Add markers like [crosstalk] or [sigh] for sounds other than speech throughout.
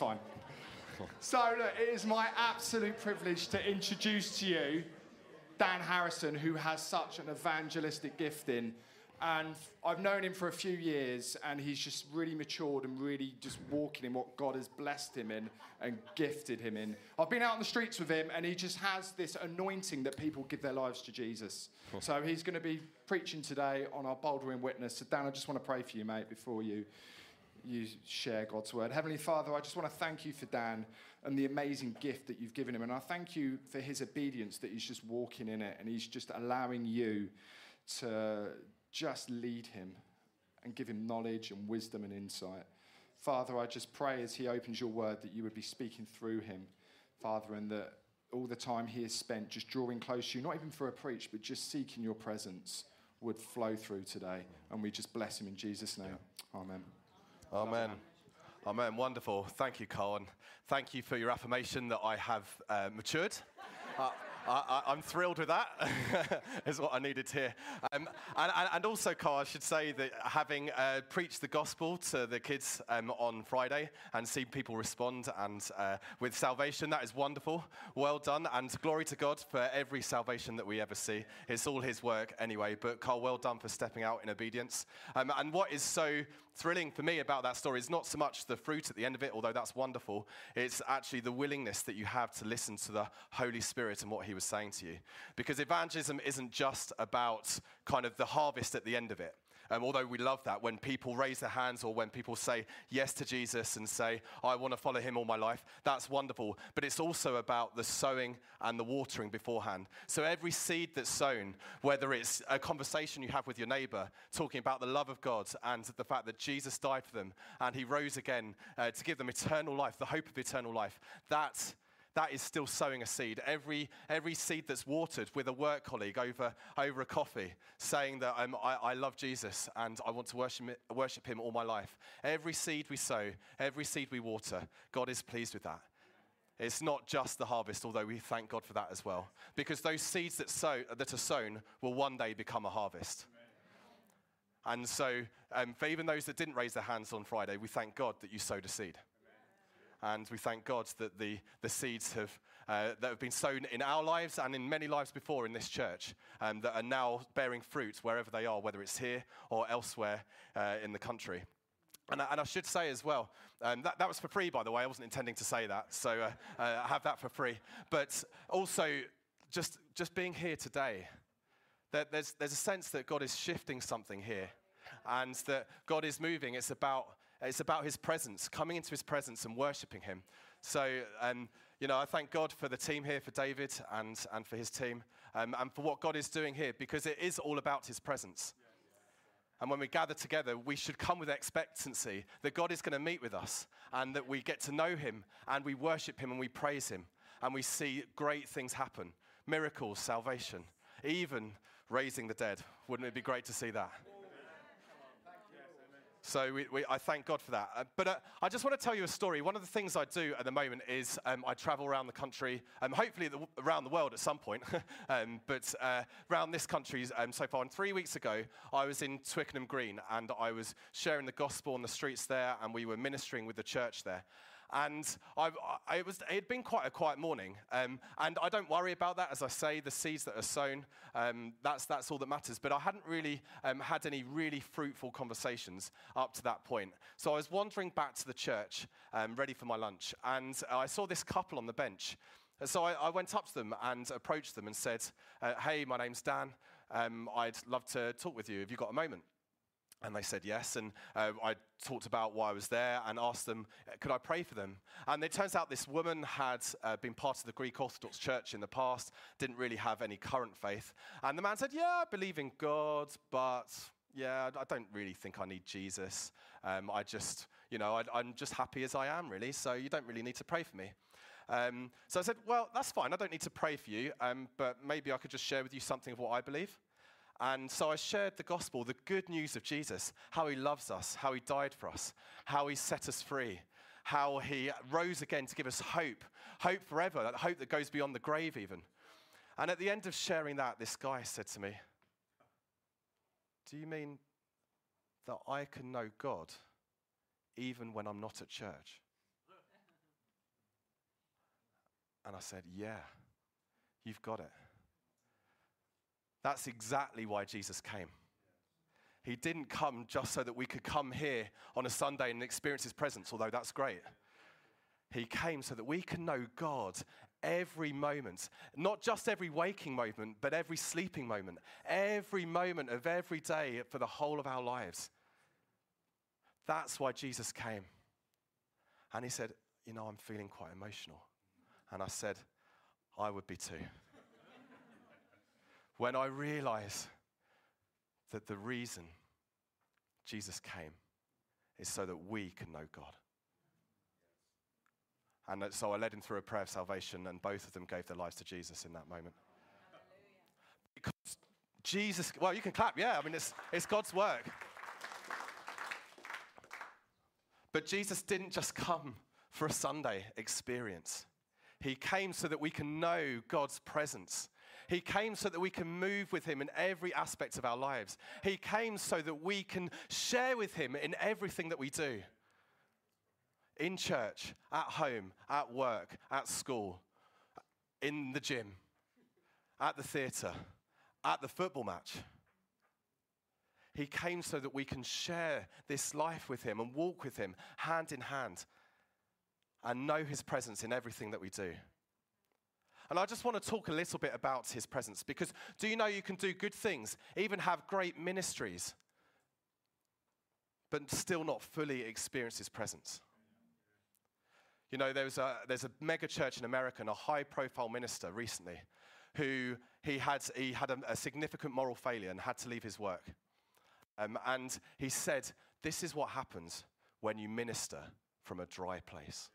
fine. so, look, it is my absolute privilege to introduce to you Dan Harrison, who has such an evangelistic gifting. And I've known him for a few years, and he's just really matured and really just walking in what God has blessed him in and gifted him in. I've been out on the streets with him, and he just has this anointing that people give their lives to Jesus. So he's going to be preaching today on our Bouldering Witness. So, Dan, I just want to pray for you, mate, before you you share God's word. Heavenly Father, I just want to thank you for Dan and the amazing gift that you've given him. And I thank you for his obedience that he's just walking in it and he's just allowing you to just lead him and give him knowledge and wisdom and insight. Father, I just pray as he opens your word that you would be speaking through him, Father, and that all the time he has spent just drawing close to you, not even for a preach, but just seeking your presence would flow through today. And we just bless him in Jesus' name. Amen. Amen. Amen. Wonderful. Thank you, Colin. Thank you for your affirmation that I have uh, matured. Uh, I, am thrilled with that, [laughs] is what I needed hear. Um, and, and, also, Carl, I should say that having uh, preached the gospel to the kids um, on Friday and see people respond and uh, with salvation, that is wonderful. Well done, and glory to God for every salvation that we ever see. It's all His work anyway. But Carl, well done for stepping out in obedience. Um, and what is so thrilling for me about that story is not so much the fruit at the end of it, although that's wonderful. It's actually the willingness that you have to listen to the Holy Spirit and what He was saying to you. Because evangelism isn't just about kind of the harvest at the end of it. Um, although we love that when people raise their hands or when people say yes to Jesus and say, I want to follow him all my life, that's wonderful. But it's also about the sowing and the watering beforehand. So every seed that's sown, whether it's a conversation you have with your neighbor, talking about the love of God and the fact that Jesus died for them and he rose again uh, to give them eternal life, the hope of eternal life, that that is still sowing a seed. Every, every seed that's watered with a work colleague over, over a coffee, saying that um, I, I love Jesus and I want to worship, worship him all my life. Every seed we sow, every seed we water, God is pleased with that. It's not just the harvest, although we thank God for that as well. Because those seeds that, sow, that are sown will one day become a harvest. And so, um, for even those that didn't raise their hands on Friday, we thank God that you sowed a seed. And we thank God that the, the seeds have, uh, that have been sown in our lives and in many lives before in this church um, that are now bearing fruit wherever they are, whether it's here or elsewhere uh, in the country. And, and, I should say as well, um, that, that was for free, by the way. I wasn't intending to say that, so uh, uh, I have that for free. But also, just, just being here today, that there's, there's a sense that God is shifting something here and that God is moving. It's about it's about his presence, coming into his presence and worshiping him. So, um, you know, I thank God for the team here, for David and, and for his team, um, and for what God is doing here, because it is all about his presence. And when we gather together, we should come with expectancy that God is going to meet with us and that we get to know him and we worship him and we praise him and we see great things happen miracles, salvation, even raising the dead. Wouldn't it be great to see that? So we, we, I thank God for that. Uh, but uh, I just want to tell you a story. One of the things I do at the moment is um, I travel around the country, um, hopefully the, around the world at some point, [laughs] um, but uh, around this country um, so far. And three weeks ago, I was in Twickenham Green and I was sharing the gospel on the streets there, and we were ministering with the church there. And I, I, it, was, it had been quite a quiet morning. Um, and I don't worry about that. As I say, the seeds that are sown, um, that's, that's all that matters. But I hadn't really um, had any really fruitful conversations up to that point. So I was wandering back to the church, um, ready for my lunch. And I saw this couple on the bench. So I, I went up to them and approached them and said, uh, Hey, my name's Dan. Um, I'd love to talk with you. Have you got a moment? And they said yes. And uh, I talked about why I was there and asked them, could I pray for them? And it turns out this woman had uh, been part of the Greek Orthodox Church in the past, didn't really have any current faith. And the man said, Yeah, I believe in God, but yeah, I don't really think I need Jesus. Um, I just, you know, I, am just happy as I am, really. So you don't really need to pray for me. Um, so I said, Well, that's fine. I don't need to pray for you, um, but maybe I could just share with you something of what I believe. And so I shared the gospel, the good news of Jesus, how he loves us, how he died for us, how he set us free, how he rose again to give us hope, hope forever, that hope that goes beyond the grave, even. And at the end of sharing that, this guy said to me, Do you mean that I can know God even when I'm not at church? And I said, Yeah, you've got it. That's exactly why Jesus came. He didn't come just so that we could come here on a Sunday and experience His presence, although that's great. He came so that we can know God every moment, not just every waking moment, but every sleeping moment, every moment of every day for the whole of our lives. That's why Jesus came. And he said, You know, I'm feeling quite emotional. And I said, I would be too. When I realize that the reason Jesus came is so that we can know God. And so I led him through a prayer of salvation, and both of them gave their lives to Jesus in that moment. Because Jesus, well, you can clap, yeah, I mean, it's, it's God's work. But Jesus didn't just come for a Sunday experience, He came so that we can know God's presence. He came so that we can move with Him in every aspect of our lives. He came so that we can share with Him in everything that we do in church, at home, at work, at school, in the gym, at the theatre, at the football match. He came so that we can share this life with Him and walk with Him hand in hand and know His presence in everything that we do. And I just want to talk a little bit about His presence because do you know you can do good things, even have great ministries, but still not fully experience His presence? You know, there's a, there's a mega church in America and a high profile minister recently who he had, he had a, a significant moral failure and had to leave his work. Um, and he said, This is what happens when you minister from a dry place.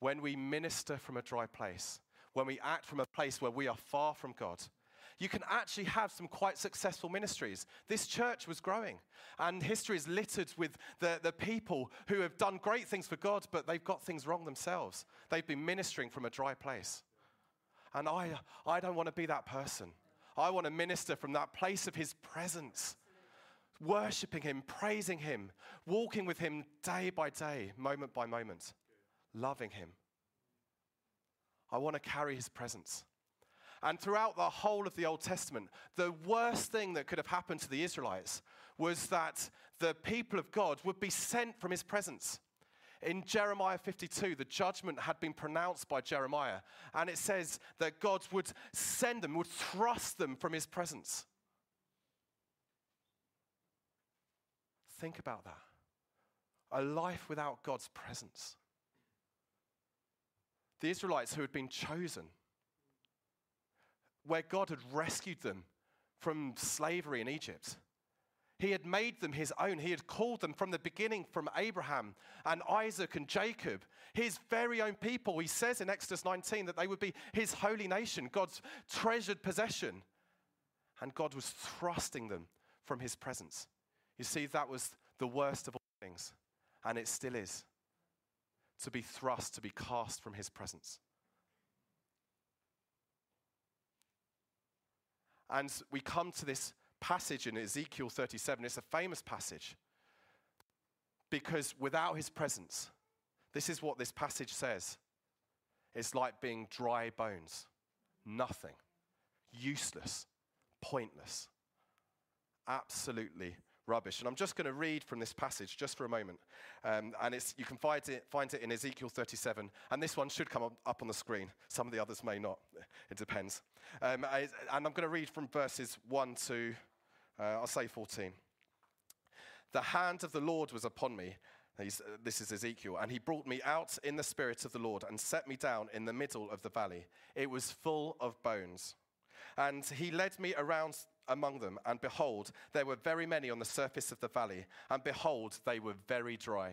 When we minister from a dry place, when we act from a place where we are far from God, you can actually have some quite successful ministries. This church was growing, and history is littered with the, the people who have done great things for God, but they've got things wrong themselves. They've been ministering from a dry place. And I, I don't want to be that person. I want to minister from that place of His presence, worshiping Him, praising Him, walking with Him day by day, moment by moment, loving Him. I want to carry His presence. And throughout the whole of the Old Testament, the worst thing that could have happened to the Israelites was that the people of God would be sent from his presence. In Jeremiah 52, the judgment had been pronounced by Jeremiah, and it says that God would send them, would thrust them from his presence. Think about that. A life without God's presence. The Israelites who had been chosen, where God had rescued them from slavery in Egypt. He had made them his own. He had called them from the beginning from Abraham and Isaac and Jacob, his very own people. He says in Exodus 19 that they would be his holy nation, God's treasured possession. And God was thrusting them from his presence. You see, that was the worst of all things, and it still is to be thrust, to be cast from his presence. And we come to this passage in Ezekiel 37. It's a famous passage. Because without his presence, this is what this passage says. It's like being dry bones, nothing, useless, pointless, absolutely rubbish. And I'm just going to read from this passage just for a moment. Um, and you can find it, find it in Ezekiel 37. And this one should come up, up on the screen. Some of the others may not. It depends. Um, I, and I'm going to read from verses 1 to, uh, I'll say 14. The hand of the Lord was upon me. He's, uh, this is Ezekiel. And he brought me out in the spirit of the Lord and set me down in the middle of the valley. It was full of bones. And he led me around among them, and behold, there were very many on the surface of the valley, and behold, they were very dry.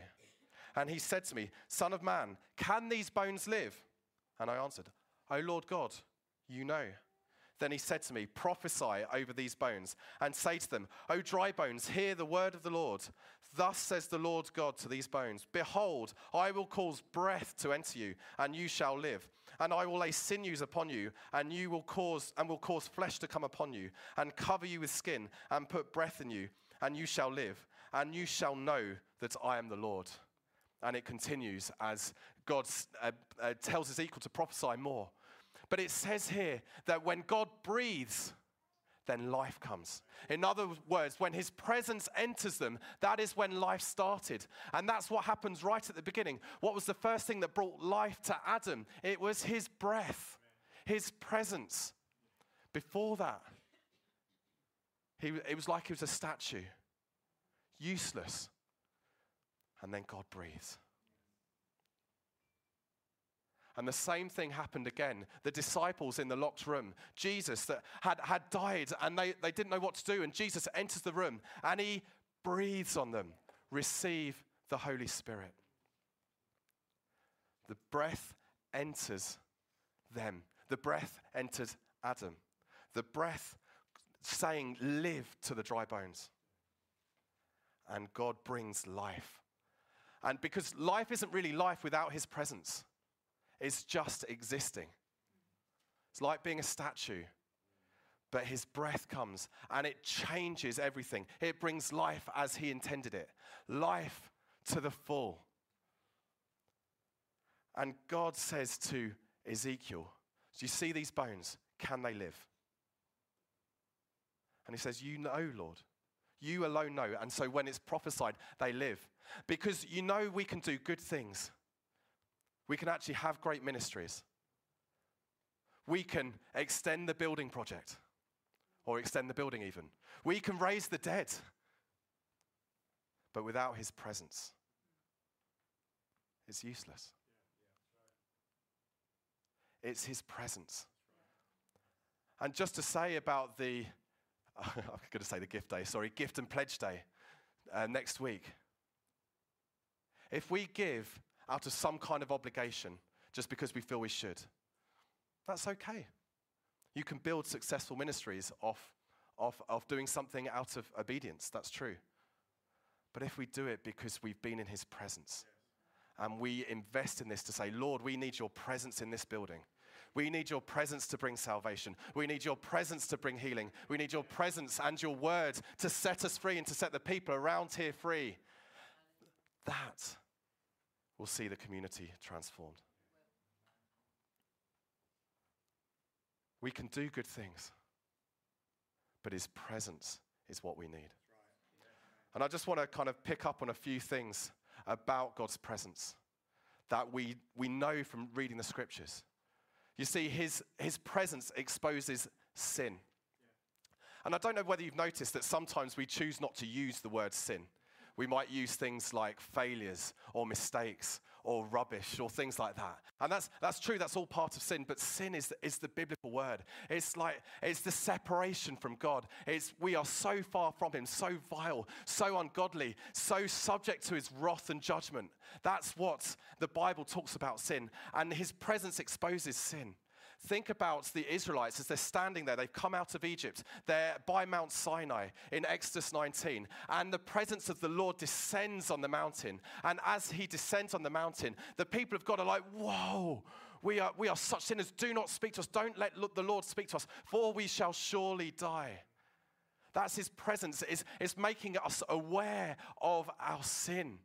And he said to me, Son of man, can these bones live? And I answered, O Lord God, you know. Then he said to me, Prophesy over these bones, and say to them, O dry bones, hear the word of the Lord. Thus says the Lord God to these bones Behold, I will cause breath to enter you, and you shall live. And I will lay sinews upon you, and you will cause and will cause flesh to come upon you, and cover you with skin, and put breath in you, and you shall live, and you shall know that I am the Lord. And it continues as God uh, uh, tells Ezekiel to prophesy more. But it says here that when God breathes, then life comes. In other words, when his presence enters them, that is when life started. And that's what happens right at the beginning. What was the first thing that brought life to Adam? It was his breath, his presence. Before that, he, it was like he was a statue, useless. And then God breathes. And the same thing happened again. The disciples in the locked room, Jesus that had, had died and they, they didn't know what to do. And Jesus enters the room and he breathes on them. Receive the Holy Spirit. The breath enters them. The breath entered Adam. The breath saying, Live to the dry bones. And God brings life. And because life isn't really life without his presence. It's just existing. It's like being a statue. But his breath comes and it changes everything. It brings life as he intended it life to the full. And God says to Ezekiel, Do you see these bones? Can they live? And he says, You know, Lord. You alone know. And so when it's prophesied, they live. Because you know we can do good things we can actually have great ministries. We can extend the building project, or extend the building even. We can raise the dead, but without his presence, it's useless. It's his presence. And just to say about the, [laughs] I'm going to say the gift day, sorry, gift and pledge day uh, next week. If we give out of some kind of obligation just because we feel we should. That's okay. You can build successful ministries off, off, off doing something out of obedience. That's true. But if we do it because we've been in His presence and we invest in this to say, Lord, we need your presence in this building. We need your presence to bring salvation. We need your presence to bring healing. We need your presence and your word to set us free and to set the people around here free. That will see the community transformed. We can do good things, but His presence is what we need. And I just want to kind of pick up on a few things about God's presence that we, we know from reading the scriptures. You see, his, his presence exposes sin. And I don't know whether you've noticed that sometimes we choose not to use the word sin. We might use things like failures or mistakes or rubbish or things like that. And that's, that's true, that's all part of sin, but sin is, is the biblical word. It's like, it's the separation from God. It's, we are so far from Him, so vile, so ungodly, so subject to His wrath and judgment. That's what the Bible talks about sin. And His presence exposes sin. Think about the Israelites as they're standing there. They've come out of Egypt. They're by Mount Sinai in Exodus 19. And the presence of the Lord descends on the mountain. And as he descends on the mountain, the people of God are like, whoa. We are, we are such sinners. Do not speak to us. Don't let the Lord speak to us, for we shall surely die. That's his presence. It's, it's making us aware of our sin.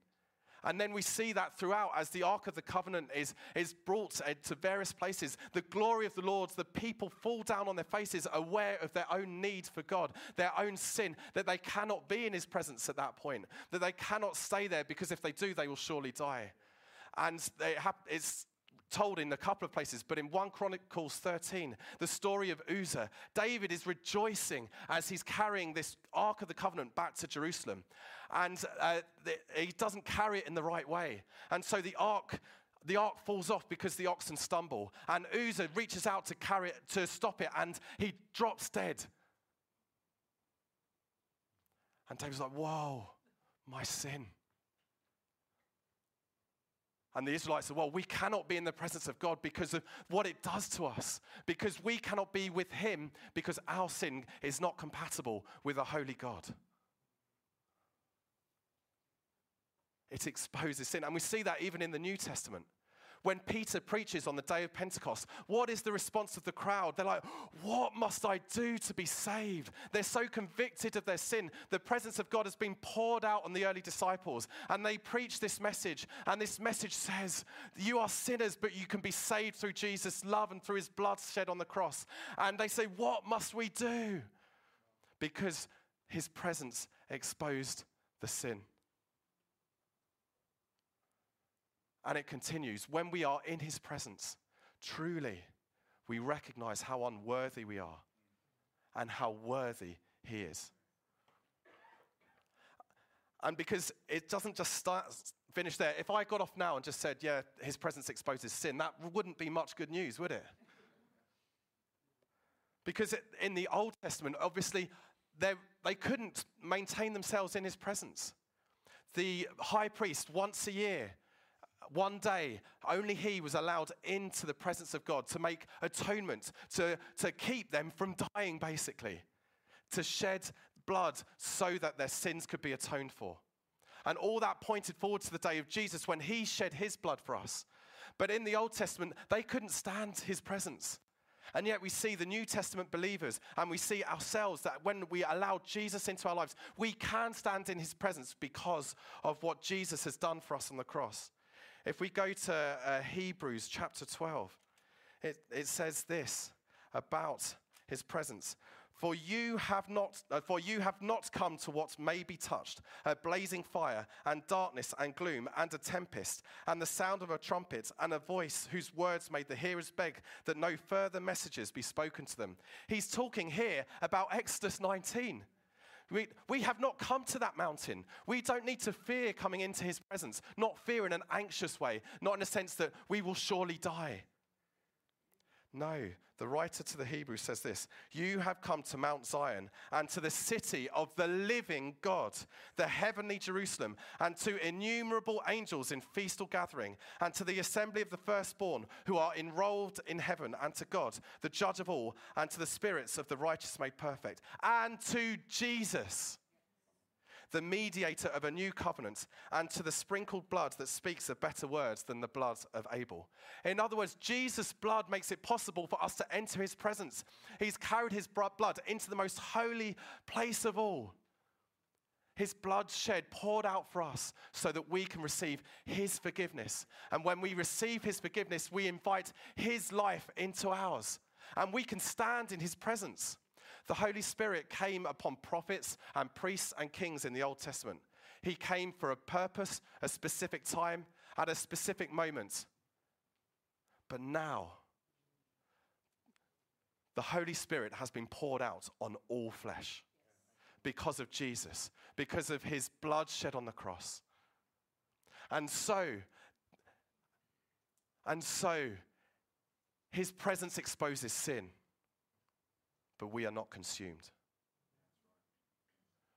And then we see that throughout as the Ark of the Covenant is, is brought to various places. The glory of the Lord, the people fall down on their faces, aware of their own need for God, their own sin, that they cannot be in His presence at that point, that they cannot stay there because if they do, they will surely die. And it's told in a couple of places, but in 1 Chronicles 13, the story of Uzzah, David is rejoicing as he's carrying this Ark of the Covenant back to Jerusalem. And uh, he doesn't carry it in the right way. And so the Ark the ark falls off because the oxen stumble. And Uzzah reaches out to carry it, to stop it, and he drops dead. And David's like, Whoa, my sin. And the Israelites said, Well, we cannot be in the presence of God because of what it does to us. Because we cannot be with Him because our sin is not compatible with a holy God. It exposes sin. And we see that even in the New Testament, when Peter preaches on the day of Pentecost, what is the response of the crowd? They're like, What must I do to be saved? They're so convicted of their sin. The presence of God has been poured out on the early disciples, and they preach this message. And this message says, You are sinners, but you can be saved through Jesus' love and through his blood shed on the cross. And they say, What must we do? Because his presence exposed the sin. And it continues when we are in his presence, truly we recognize how unworthy we are and how worthy he is. And because it doesn't just start, finish there, if I got off now and just said, yeah, his presence exposes sin, that wouldn't be much good news, would it? Because it, in the Old Testament, obviously, they couldn't maintain themselves in his presence. The high priest, once a year, one day, only he was allowed into the presence of God to make atonement, to, to keep them from dying, basically, to shed blood so that their sins could be atoned for. And all that pointed forward to the day of Jesus when he shed his blood for us. But in the Old Testament, they couldn't stand his presence. And yet we see the New Testament believers and we see ourselves that when we allow Jesus into our lives, we can stand in his presence because of what Jesus has done for us on the cross. If we go to uh, Hebrews chapter 12, it, it says this about his presence. For you have not, uh, for you have not come to what may be touched, a blazing fire, and darkness, and gloom, and a tempest, and the sound of a trumpet, and a voice whose words made the hearers beg that no further messages be spoken to them. He's talking here about Exodus 19. We, we have not come to that mountain. We don't need to fear coming into his presence, not fear in an anxious way, not in a sense that we will surely die. No, the writer to the Hebrews says this You have come to Mount Zion and to the city of the living God, the heavenly Jerusalem, and to innumerable angels in feastal gathering, and to the assembly of the firstborn who are enrolled in heaven, and to God, the judge of all, and to the spirits of the righteous made perfect, and to Jesus the mediator of a new covenant, and to the sprinkled blood that speaks a better words than the blood of Abel. In other words, Jesus' blood makes it possible for us to enter his presence. He's carried his blood into the most holy place of all. His blood shed, poured out for us so that we can receive His forgiveness. And when we receive His forgiveness, we invite His life into ours. And we can stand in His presence. The Holy Spirit came upon prophets and priests and kings in the Old Testament. He came for a purpose, a specific time, at a specific moment. But now, the Holy Spirit has been poured out on all flesh because of Jesus, because of his blood shed on the cross. And so, and so, his presence exposes sin but we are not consumed.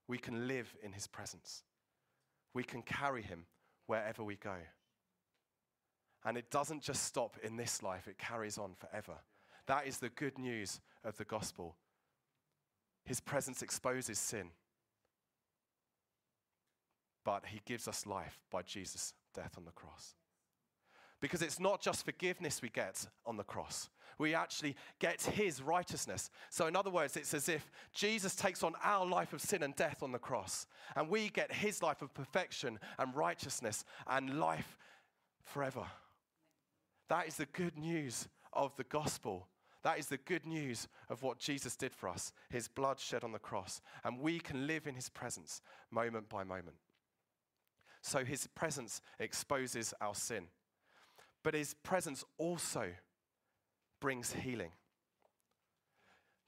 We can live in his presence. We can carry him wherever we go. And it doesn't just stop in this life, it carries on forever. That is the good news of the gospel. His presence exposes sin, but he gives us life by Jesus' death on the cross. Because it's not just forgiveness we get on the cross, we actually get his righteousness. So, in other words, it's as if Jesus takes on our life of sin and death on the cross, and we get his life of perfection and righteousness and life forever. That is the good news of the gospel. That is the good news of what Jesus did for us, his blood shed on the cross. And we can live in his presence moment by moment. So his presence exposes our sin but his presence also brings healing.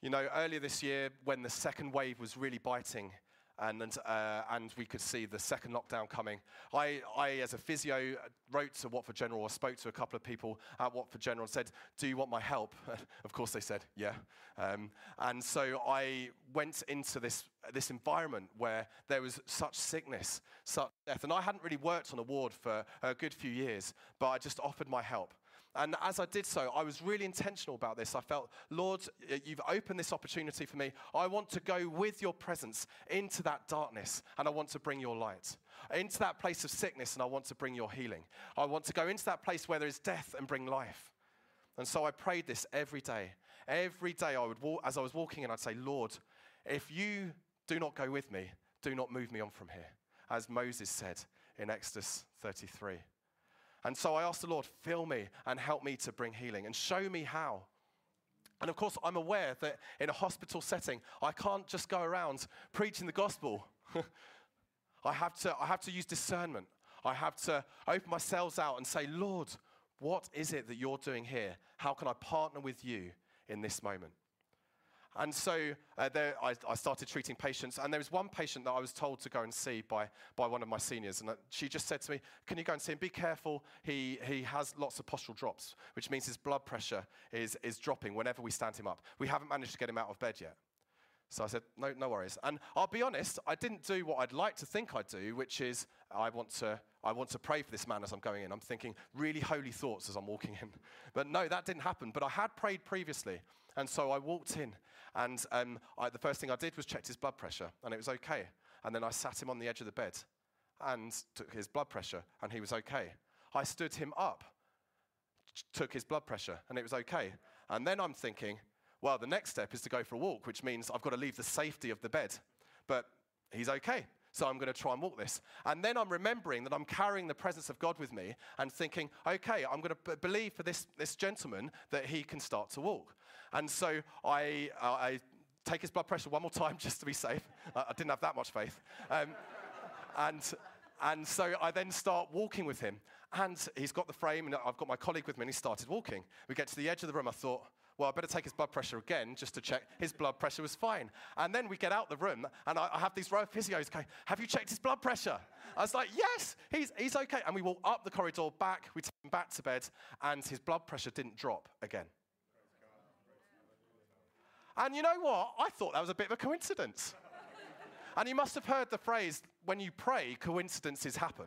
You know, earlier this year, when the second wave was really biting, and, and, uh, and we could see the second lockdown coming. I, I, as a physio, wrote to Watford General or spoke to a couple of people at Watford General and said, Do you want my help? [laughs] of course, they said, Yeah. Um, and so I went into this, this environment where there was such sickness, such death. And I hadn't really worked on a ward for a good few years, but I just offered my help. And as I did so, I was really intentional about this. I felt, Lord, you've opened this opportunity for me. I want to go with your presence into that darkness, and I want to bring your light. Into that place of sickness, and I want to bring your healing. I want to go into that place where there is death and bring life. And so I prayed this every day. Every day, I would walk, as I was walking in, I'd say, Lord, if you do not go with me, do not move me on from here, as Moses said in Exodus 33. And so I asked the Lord, fill me and help me to bring healing and show me how. And of course, I'm aware that in a hospital setting, I can't just go around preaching the gospel. [laughs] I, have to, I have to use discernment. I have to open my cells out and say, Lord, what is it that you're doing here? How can I partner with you in this moment? And so uh, there, I, I, started treating patients, and there was one patient that I was told to go and see by, by one of my seniors. And uh, she just said to me, Can you go and see him? Be careful. He, he has lots of postural drops, which means his blood pressure is, is dropping whenever we stand him up. We haven't managed to get him out of bed yet. So I said, no, no worries. And I'll be honest, I didn't do what I'd like to think I'd do, which is I want to, I want to pray for this man as I'm going in. I'm thinking really holy thoughts as I'm walking in. [laughs] But no, that didn't happen. But I had prayed previously. And so I walked in, and um, I, the first thing I did was checked his blood pressure, and it was okay. And then I sat him on the edge of the bed and took his blood pressure, and he was okay. I stood him up, took his blood pressure, and it was okay. And then I'm thinking, well, the next step is to go for a walk, which means I've got to leave the safety of the bed. But he's okay. So I'm going to try and walk this. And then I'm remembering that I'm carrying the presence of God with me and thinking, okay, I'm going to b- believe for this, this gentleman that he can start to walk. And so I, uh, I take his blood pressure one more time [laughs] just to be safe. I, I didn't have that much faith. Um, and, and so I then start walking with him. And he's got the frame, and I've got my colleague with me, and he started walking. We get to the edge of the room. I thought, well, I better take his blood pressure again just to check his blood pressure was fine. And then we get out the room, and I, I have these row of physios going, Have you checked his blood pressure? I was like, Yes, he's, he's okay. And we walk up the corridor back, we take him back to bed, and his blood pressure didn't drop again. And you know what? I thought that was a bit of a coincidence. and you must have heard the phrase, when you pray, coincidences happen.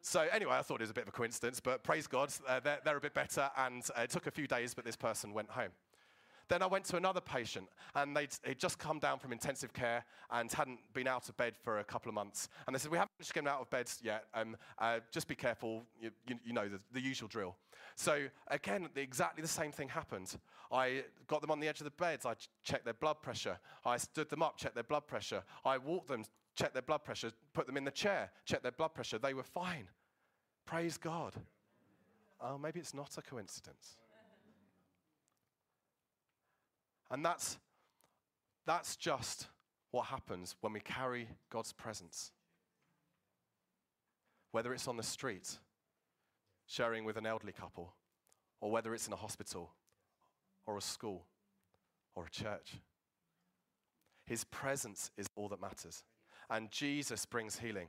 So anyway, I thought it was a bit of a coincidence, but praise God, uh, they're, they're, a bit better, and uh, it took a few days, but this person went home. Then I went to another patient, and they'd, they'd, just come down from intensive care and hadn't been out of bed for a couple of months. And they said, We haven't managed to get out of bed yet. Um, uh, just be careful, you, you, you know, the, the, usual drill. So, again, the, exactly the same thing happened. I got them on the edge of the beds. I ch- checked their blood pressure. I stood them up, checked their blood pressure. I walked them, checked their blood pressure, put them in the chair, check their blood pressure. They were fine. Praise God. Oh, maybe it's not a coincidence. And that's, that's just what happens when we carry God's presence. Whether it's on the street, sharing with an elderly couple, or whether it's in a hospital, or a school, or a church. His presence is all that matters. And Jesus brings healing.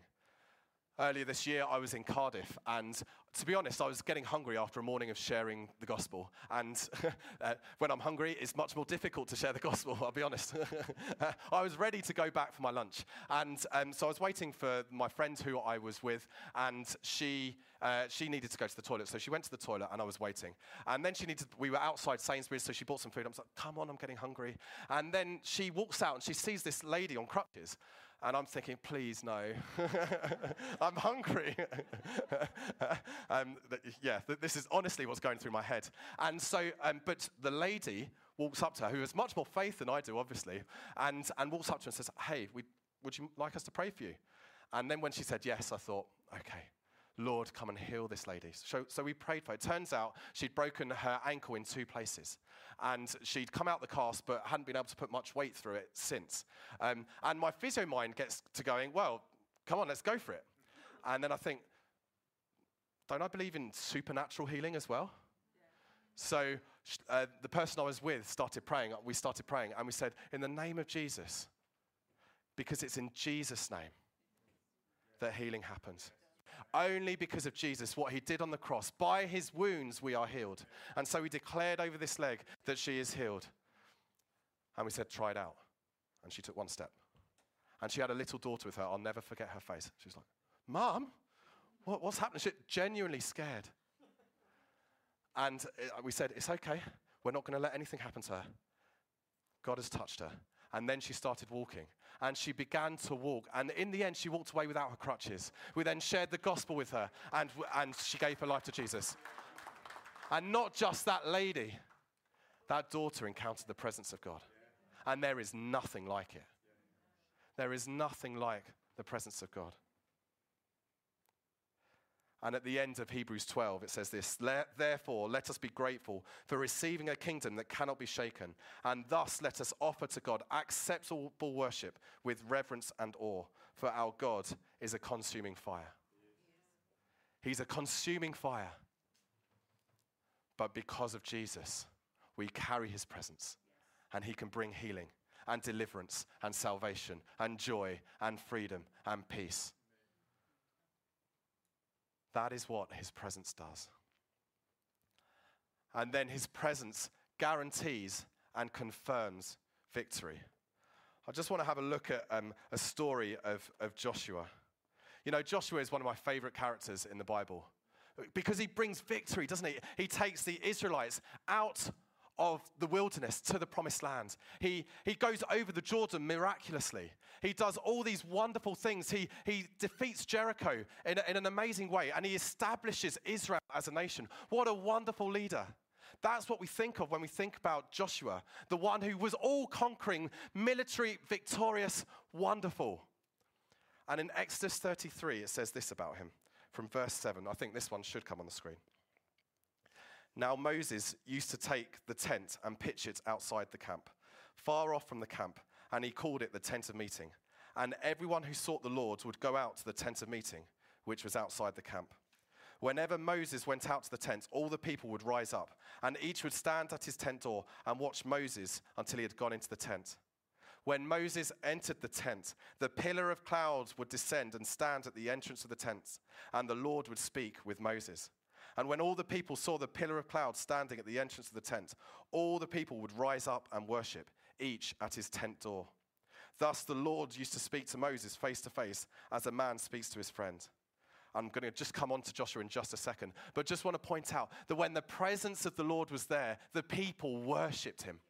Earlier this year, I was in Cardiff, and to be honest, I was getting hungry after a morning of sharing the gospel. And [laughs] uh, when I'm hungry, it's much more difficult to share the gospel, I'll be honest. [laughs] I was ready to go back for my lunch. And um, so I was waiting for my friend who I was with, and she, uh, she needed to go to the toilet. So she went to the toilet, and I was waiting. And then she needed, we were outside Sainsbury's, so she bought some food. I was like, come on, I'm getting hungry. And then she walks out, and she sees this lady on crutches. And I'm thinking, please, no. [laughs] I'm hungry. [laughs] um, yeah, this is honestly what's going through my head. And so, um, but the lady walks up to her, who has much more faith than I do, obviously, and, and walks up to her and says, Hey, we, would you like us to pray for you? And then when she said yes, I thought, okay, Lord, come and heal this lady. So, so we prayed for her. It turns out she'd broken her ankle in two places. And she'd come out the cast, but hadn't been able to put much weight through it since. Um, and my physio mind gets to going, well, come on, let's go for it. And then I think, don't I believe in supernatural healing as well? So uh, the person I was with started praying. We started praying, and we said, in the name of Jesus, because it's in Jesus' name that healing happens only because of Jesus, what he did on the cross. By his wounds, we are healed. And so we declared over this leg that she is healed. And we said, try it out. And she took one step. And she had a little daughter with her. I'll never forget her face. She was like, Mom, what, what's happening? She genuinely scared. And uh, we said, It's okay. We're not going to let anything happen to her. God has touched her. And then she started walking. And she began to walk. And in the end, she walked away without her crutches. We then shared the gospel with her, and, and she gave her life to Jesus. And not just that lady, that daughter encountered the presence of God. And there is nothing like it. There is nothing like the presence of God. And at the end of Hebrews 12, it says this Therefore, let us be grateful for receiving a kingdom that cannot be shaken, and thus let us offer to God acceptable worship with reverence and awe, for our God is a consuming fire. He's a consuming fire. But because of Jesus, we carry his presence, and he can bring healing and deliverance and salvation and joy and freedom and peace. That is what his presence does. And then his presence guarantees and confirms victory. I just want to have a look at um, a story of, of Joshua. You know, Joshua is one of my favorite characters in the Bible because he brings victory, doesn't he? He takes the Israelites out of the wilderness to the promised land. He, he goes over the Jordan miraculously. He does all these wonderful things. He, he defeats Jericho in, in an amazing way and he establishes Israel as a nation. What a wonderful leader. That's what we think of when we think about Joshua, the one who was all conquering, military, victorious, wonderful. And in Exodus 33, it says this about him from verse 7. I think this one should come on the screen. Now Moses used to take the tent and pitch it outside the camp, far off from the camp, and he called it the tent of meeting. And everyone who sought the Lord would go out to the tent of meeting, which was outside the camp. Whenever Moses went out to the tent, all the people would rise up, and each would stand at his tent door and watch Moses until he had gone into the tent. When Moses entered the tent, the pillar of clouds would descend and stand at the entrance of the tent, and the Lord would speak with Moses. And when all the people saw the pillar of cloud standing at the entrance of the tent, all the people would rise up and worship, each at his tent door. Thus the Lord used to speak to Moses face to face as a man speaks to his friend. I'm going to just come on to Joshua in just a second, but just want to point out that when the presence of the Lord was there, the people worshipped him.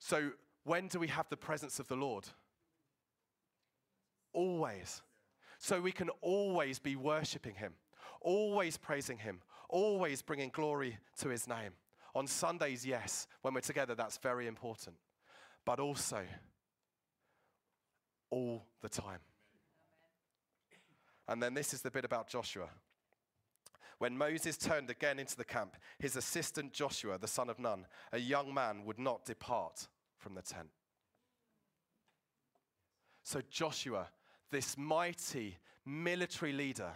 So, when do we have the presence of the Lord? Always so we can always be worshiping Him, always praising Him, always bringing glory to His name. On Sundays, yes, when we're together, that's very important, but also all the time. And then this is the bit about Joshua. When Moses turned again into the camp, his assistant Joshua, the son of Nun, a young man, would not depart from the tent. So Joshua this mighty military leader,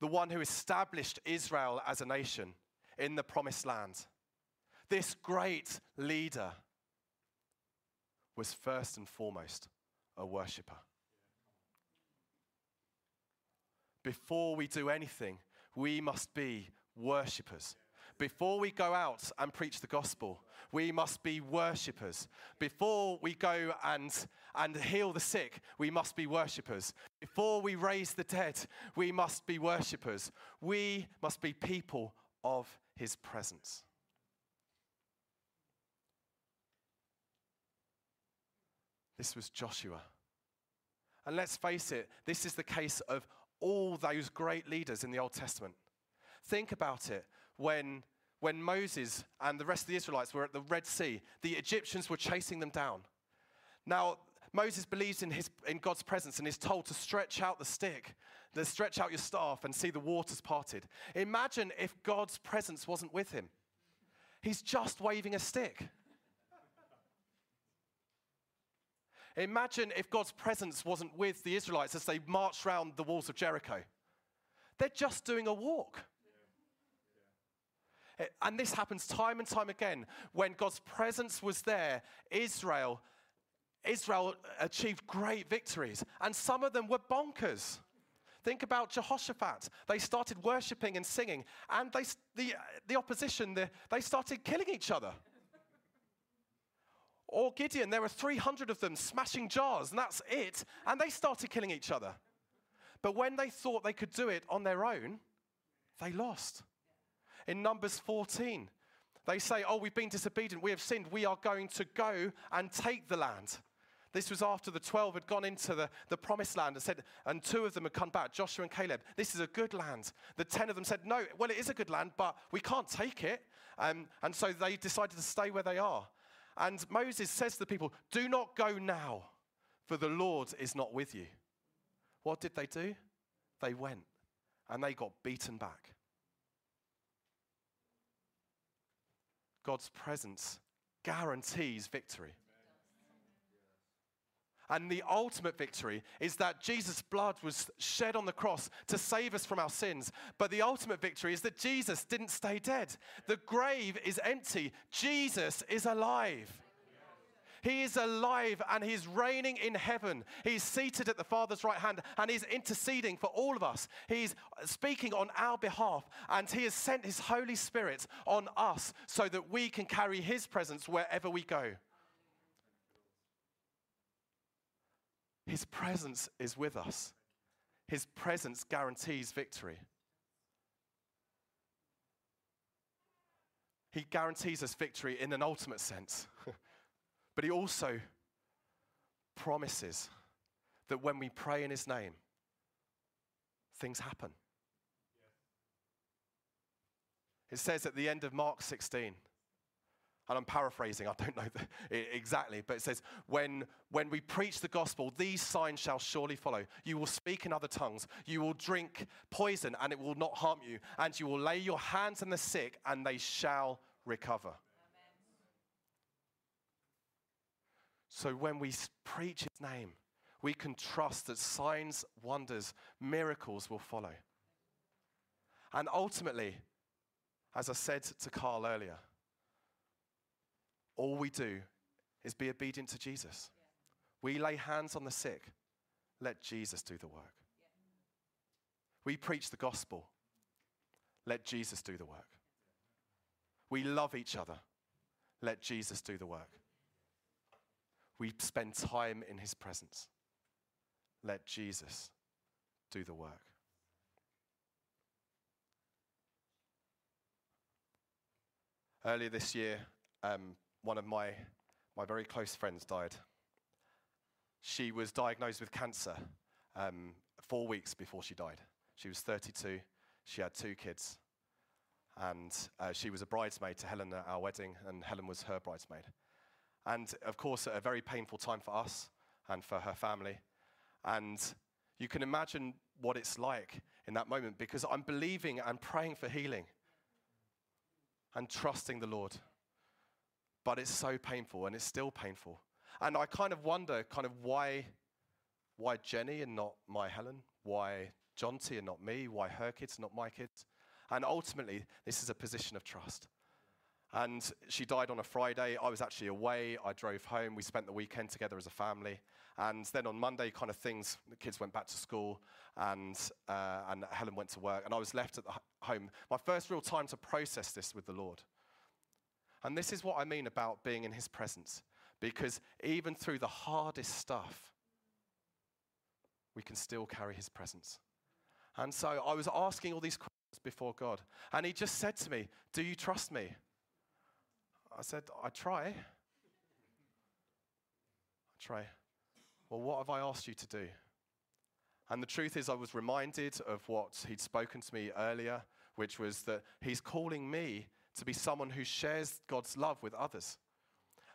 the one who established Israel as a nation in the promised land. This great leader was first and foremost a worshiper. Before we do anything, we must be worshippers. Before we go out and preach the gospel, we must be worshippers. Before we go and, and heal the sick, we must be worshippers. Before we raise the dead, we must be worshippers. We must be people of his presence. This was Joshua. And let's face it, this is the case of all those great leaders in the Old Testament. Think about it when, when Moses and the rest of the Israelites were at the Red Sea, the Egyptians were chasing them down. Now, Moses believes in, his, in God's presence and is told to stretch out the stick, to stretch out your staff and see the waters parted. Imagine if God's presence wasn't with him. He's just waving a stick. Imagine if God's presence wasn't with the Israelites as they marched around the walls of Jericho. They're just doing a walk. And this happens time and time again. When God's presence was there, Israel, Israel achieved great victories. And some of them were bonkers. Think about Jehoshaphat. They started worshiping and singing, and they, the, the opposition, the, they started killing each other. Or Gideon, there were 300 of them smashing jars, and that's it, and they started killing each other. But when they thought they could do it on their own, they lost. In Numbers 14, they say, Oh, we've been disobedient, we have sinned, we are going to go and take the land. This was after the 12 had gone into the, the promised land and said, and two of them had come back, Joshua and Caleb. This is a good land. The 10 of them said, No, well, it is a good land, but we can't take it. Um, and so they decided to stay where they are. And Moses says to the people, Do not go now, for the Lord is not with you. What did they do? They went and they got beaten back. God's presence guarantees victory. And the ultimate victory is that Jesus' blood was shed on the cross to save us from our sins. But the ultimate victory is that Jesus didn't stay dead. The grave is empty. Jesus is alive. He is alive and he's reigning in heaven. He's seated at the Father's right hand and he's interceding for all of us. He's speaking on our behalf and he has sent his Holy Spirit on us so that we can carry his presence wherever we go. His presence is with us. His presence guarantees victory. He guarantees us victory in an ultimate sense. [laughs] but he also promises that when we pray in his name, things happen. It says at the end of Mark 16, and I'm paraphrasing, I don't know exactly, but it says, when, when we preach the gospel, these signs shall surely follow. You will speak in other tongues, you will drink poison, and it will not harm you, and you will lay your hands on the sick, and they shall recover. Amen. So when we preach his name, we can trust that signs, wonders, miracles will follow. And ultimately, as I said to Carl earlier, all we do is be obedient to Jesus. We lay hands on the sick. Let Jesus do the work. We preach the gospel. Let Jesus do the work. We love each other. Let Jesus do the work. We spend time in his presence. Let Jesus do the work. Earlier this year, um, one of my, my very close friends died. She was diagnosed with cancer um, four weeks before she died. She was 32, she had two kids, and uh, she was a bridesmaid to Helen at our wedding, and Helen was her bridesmaid. And of course, a very painful time for us and for her family. And you can imagine what it's like in that moment because I'm believing and praying for healing and trusting the Lord but it's so painful and it's still painful. And I kind of wonder kind of why why Jenny and not my Helen? Why Jonty and not me? Why her kids, not my kids? And ultimately, this is a position of trust. And she died on a Friday. I was actually away. I drove home. We spent the weekend together as a family. And then on Monday, kind of things, the kids went back to school and, uh, and Helen went to work. And I was left at the home. My first real time to process this with the Lord. And this is what I mean about being in his presence. Because even through the hardest stuff, we can still carry his presence. And so I was asking all these questions before God. And he just said to me, Do you trust me? I said, I try. I try. Well, what have I asked you to do? And the truth is, I was reminded of what he'd spoken to me earlier, which was that he's calling me to be someone who shares God's love with others.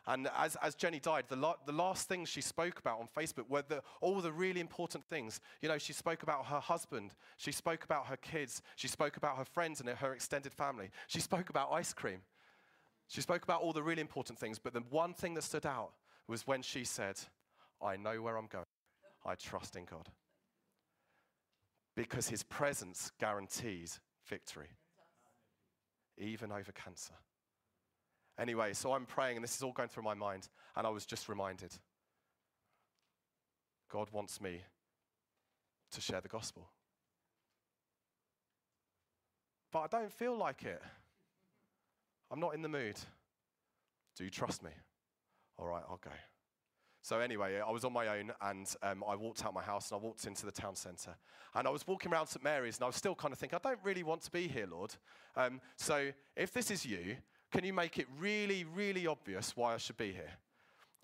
And as, as Jenny died, the, la- the last things she spoke about on Facebook were the, all the really important things. You know, she spoke about her husband, she spoke about her kids, she spoke about her friends and her extended family, she spoke about ice cream. She spoke about all the really important things, but the one thing that stood out was when she said, I know where I'm going. I trust in God. Because his presence guarantees victory even over cancer. Anyway, so I'm praying, and this is all going through my mind, and I was just reminded God wants me to share the gospel. But I don't feel like it. I'm not in the mood. Do you trust me? All right, I'll go. So, anyway, I was on my own and um, I walked out my house and I walked into the town centre. And I was walking around St. Mary's and I was still kind of thinking, I don't really want to be here, Lord. Um, so, if this is you, can you make it really, really obvious why I should be here?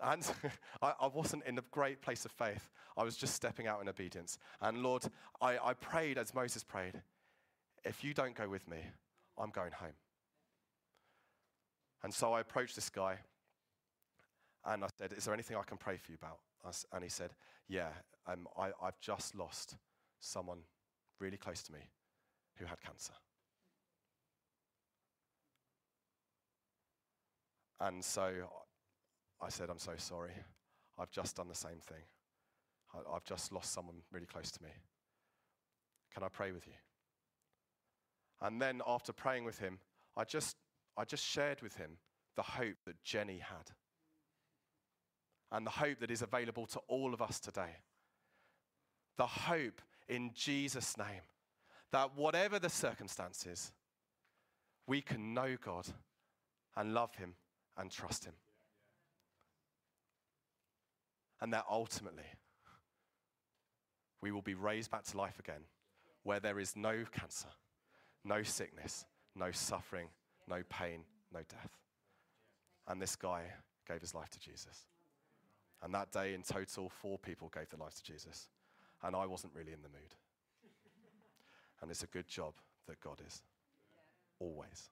And [laughs] I, I, wasn't in a great place of faith. I was just stepping out in obedience. And Lord, I, I prayed as Moses prayed if you don't go with me, I'm going home. And so I approached this guy and I said, Is there anything I can pray for you about? And he said, Yeah, um, I, I've just lost someone really close to me who had cancer. And so I said, I'm so sorry. I've just done the same thing. I, I've just lost someone really close to me. Can I pray with you? And then after praying with him, I just, I just shared with him the hope that Jenny had and the hope that is available to all of us today. The hope in Jesus' name that whatever the circumstances, we can know God and love Him and trust Him. And that ultimately, we will be raised back to life again where there is no cancer, no sickness, no suffering, no pain, no death. And this guy gave his life to Jesus. And that day, in total, four people gave their lives to Jesus. And I wasn't really in the mood. [laughs] And it's a good job that God is. Always.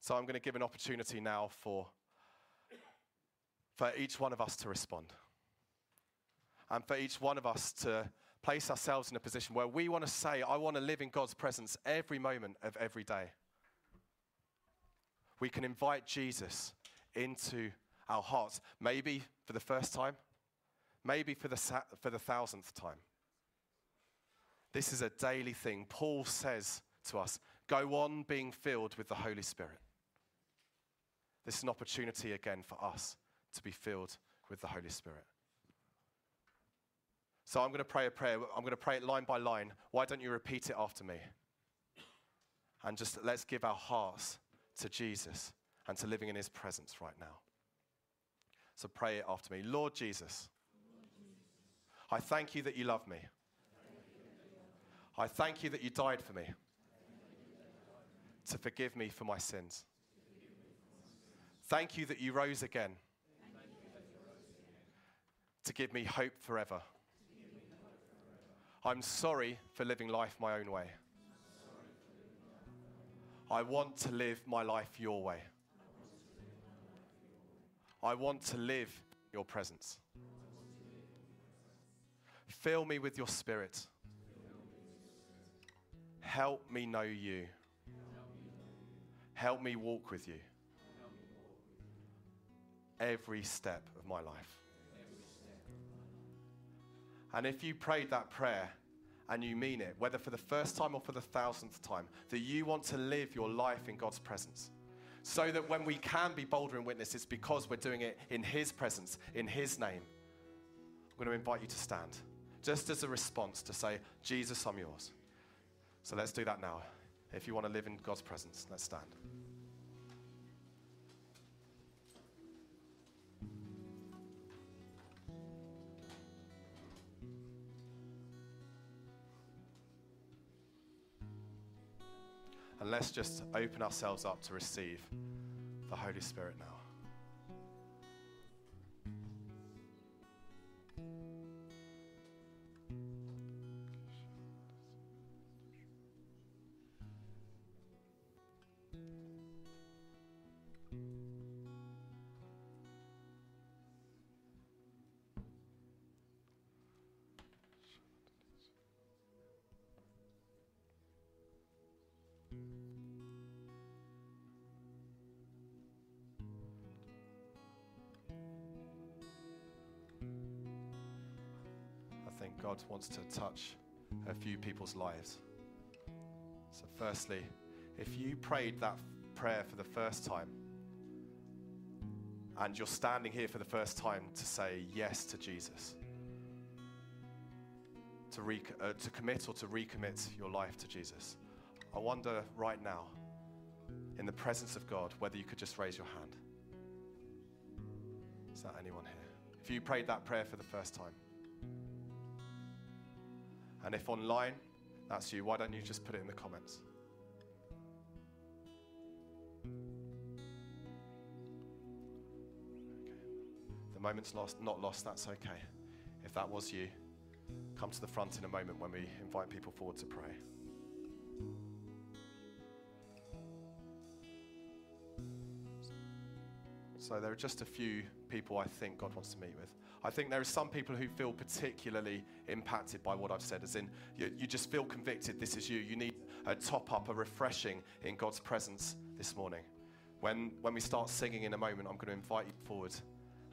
So I'm going to give an opportunity now for, for each one of us to respond. And for each one of us to place ourselves in a position where we want to say, I want to live in God's presence every moment of every day we can invite Jesus into our hearts, maybe for the first time, maybe for the, sa- for the thousandth time. This is a daily thing. Paul says to us, go on being filled with the Holy Spirit. This is an opportunity again for us to be filled with the Holy Spirit. So I'm going to pray a prayer. I'm going to pray it line by line. Why don't you repeat it after me? And just let's give our hearts to Jesus and to living in his presence right now. So pray it after me. Lord Jesus, I thank you that you love me. I thank you that you died for me to forgive me for my sins. Thank you that you rose again to give me hope forever. I'm sorry for living life my own way. I want to live my life your way. I want to live your presence. Fill me with your spirit. Help me know you. Help me walk with you every step of my life. And if you prayed that prayer, and you mean it, whether for the first time or for the thousandth time, that you want to live your life in God's presence. So that when we can be bolder in witness, it's because we're doing it in His presence, in His name. I'm going to invite you to stand, just as a response to say, Jesus, I'm yours. So let's do that now. If you want to live in God's presence, let's stand. And let's just open ourselves up to receive the Holy Spirit now. Wants to touch a few people's lives. So, firstly, if you prayed that prayer for the first time, and you're standing here for the first time to say yes to Jesus, to, re- uh, to commit or to recommit your life to Jesus, I wonder right now in the presence of God, whether you could just raise your hand. Is that anyone here? If you prayed that prayer for the first time, and if online that's you, why don't you just put it in the comments? Okay. The moment's lost, not lost, that's okay. If that was you, come to the front in a moment when we invite people forward to pray. So there are just a few people I think God wants to meet with. I think there are some people who feel particularly impacted by what I've said, as in you, you just feel convicted this is you. You need a top up, a refreshing in God's presence this morning. When, when we start singing in a moment, I'm going to invite you forward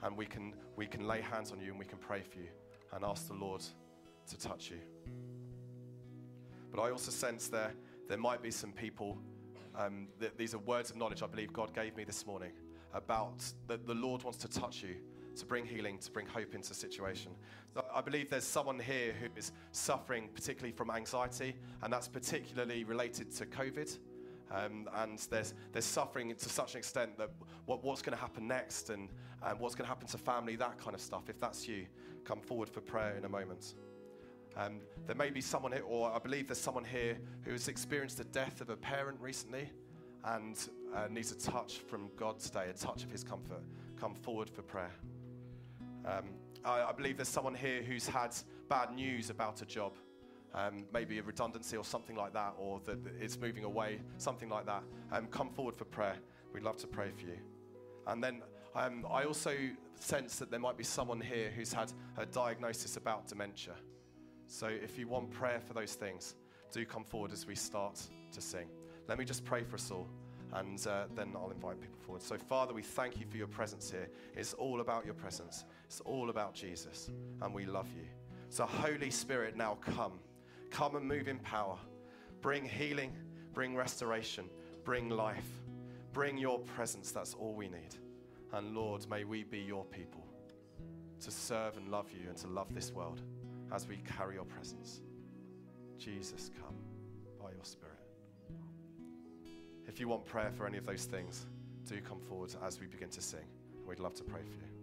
and we can, we can lay hands on you and we can pray for you and ask the Lord to touch you. But I also sense there, there might be some people, um, that these are words of knowledge I believe God gave me this morning about that the Lord wants to touch you, to bring healing, to bring hope into a situation. So I believe there's someone here who is suffering particularly from anxiety, and that's particularly related to COVID. Um, and there's, there's suffering to such an extent that what, what's going to happen next and, and what's going to happen to family, that kind of stuff. If that's you, come forward for prayer in a moment. Um, there may be someone here, or I believe there's someone here who has experienced the death of a parent recently and uh, needs a touch from God today, a touch of His comfort. Come forward for prayer. Um, I, I, believe there's someone here who's had bad news about a job, um, maybe a redundancy or something like that, or that it's moving away, something like that. Um, come forward for prayer. We'd love to pray for you. And then um, I also sense that there might be someone here who's had a diagnosis about dementia. So if you want prayer for those things, do come forward as we start to sing. Let me just pray for us all and uh, then I'll invite people forward. So, Father, we thank you for your presence here. It's all about your presence, it's all about Jesus, and we love you. So, Holy Spirit, now come. Come and move in power. Bring healing, bring restoration, bring life, bring your presence. That's all we need. And Lord, may we be your people to serve and love you and to love this world as we carry your presence. Jesus, come by your Spirit. If you want prayer for any of those things, do come forward as we begin to sing. We'd love to pray for you.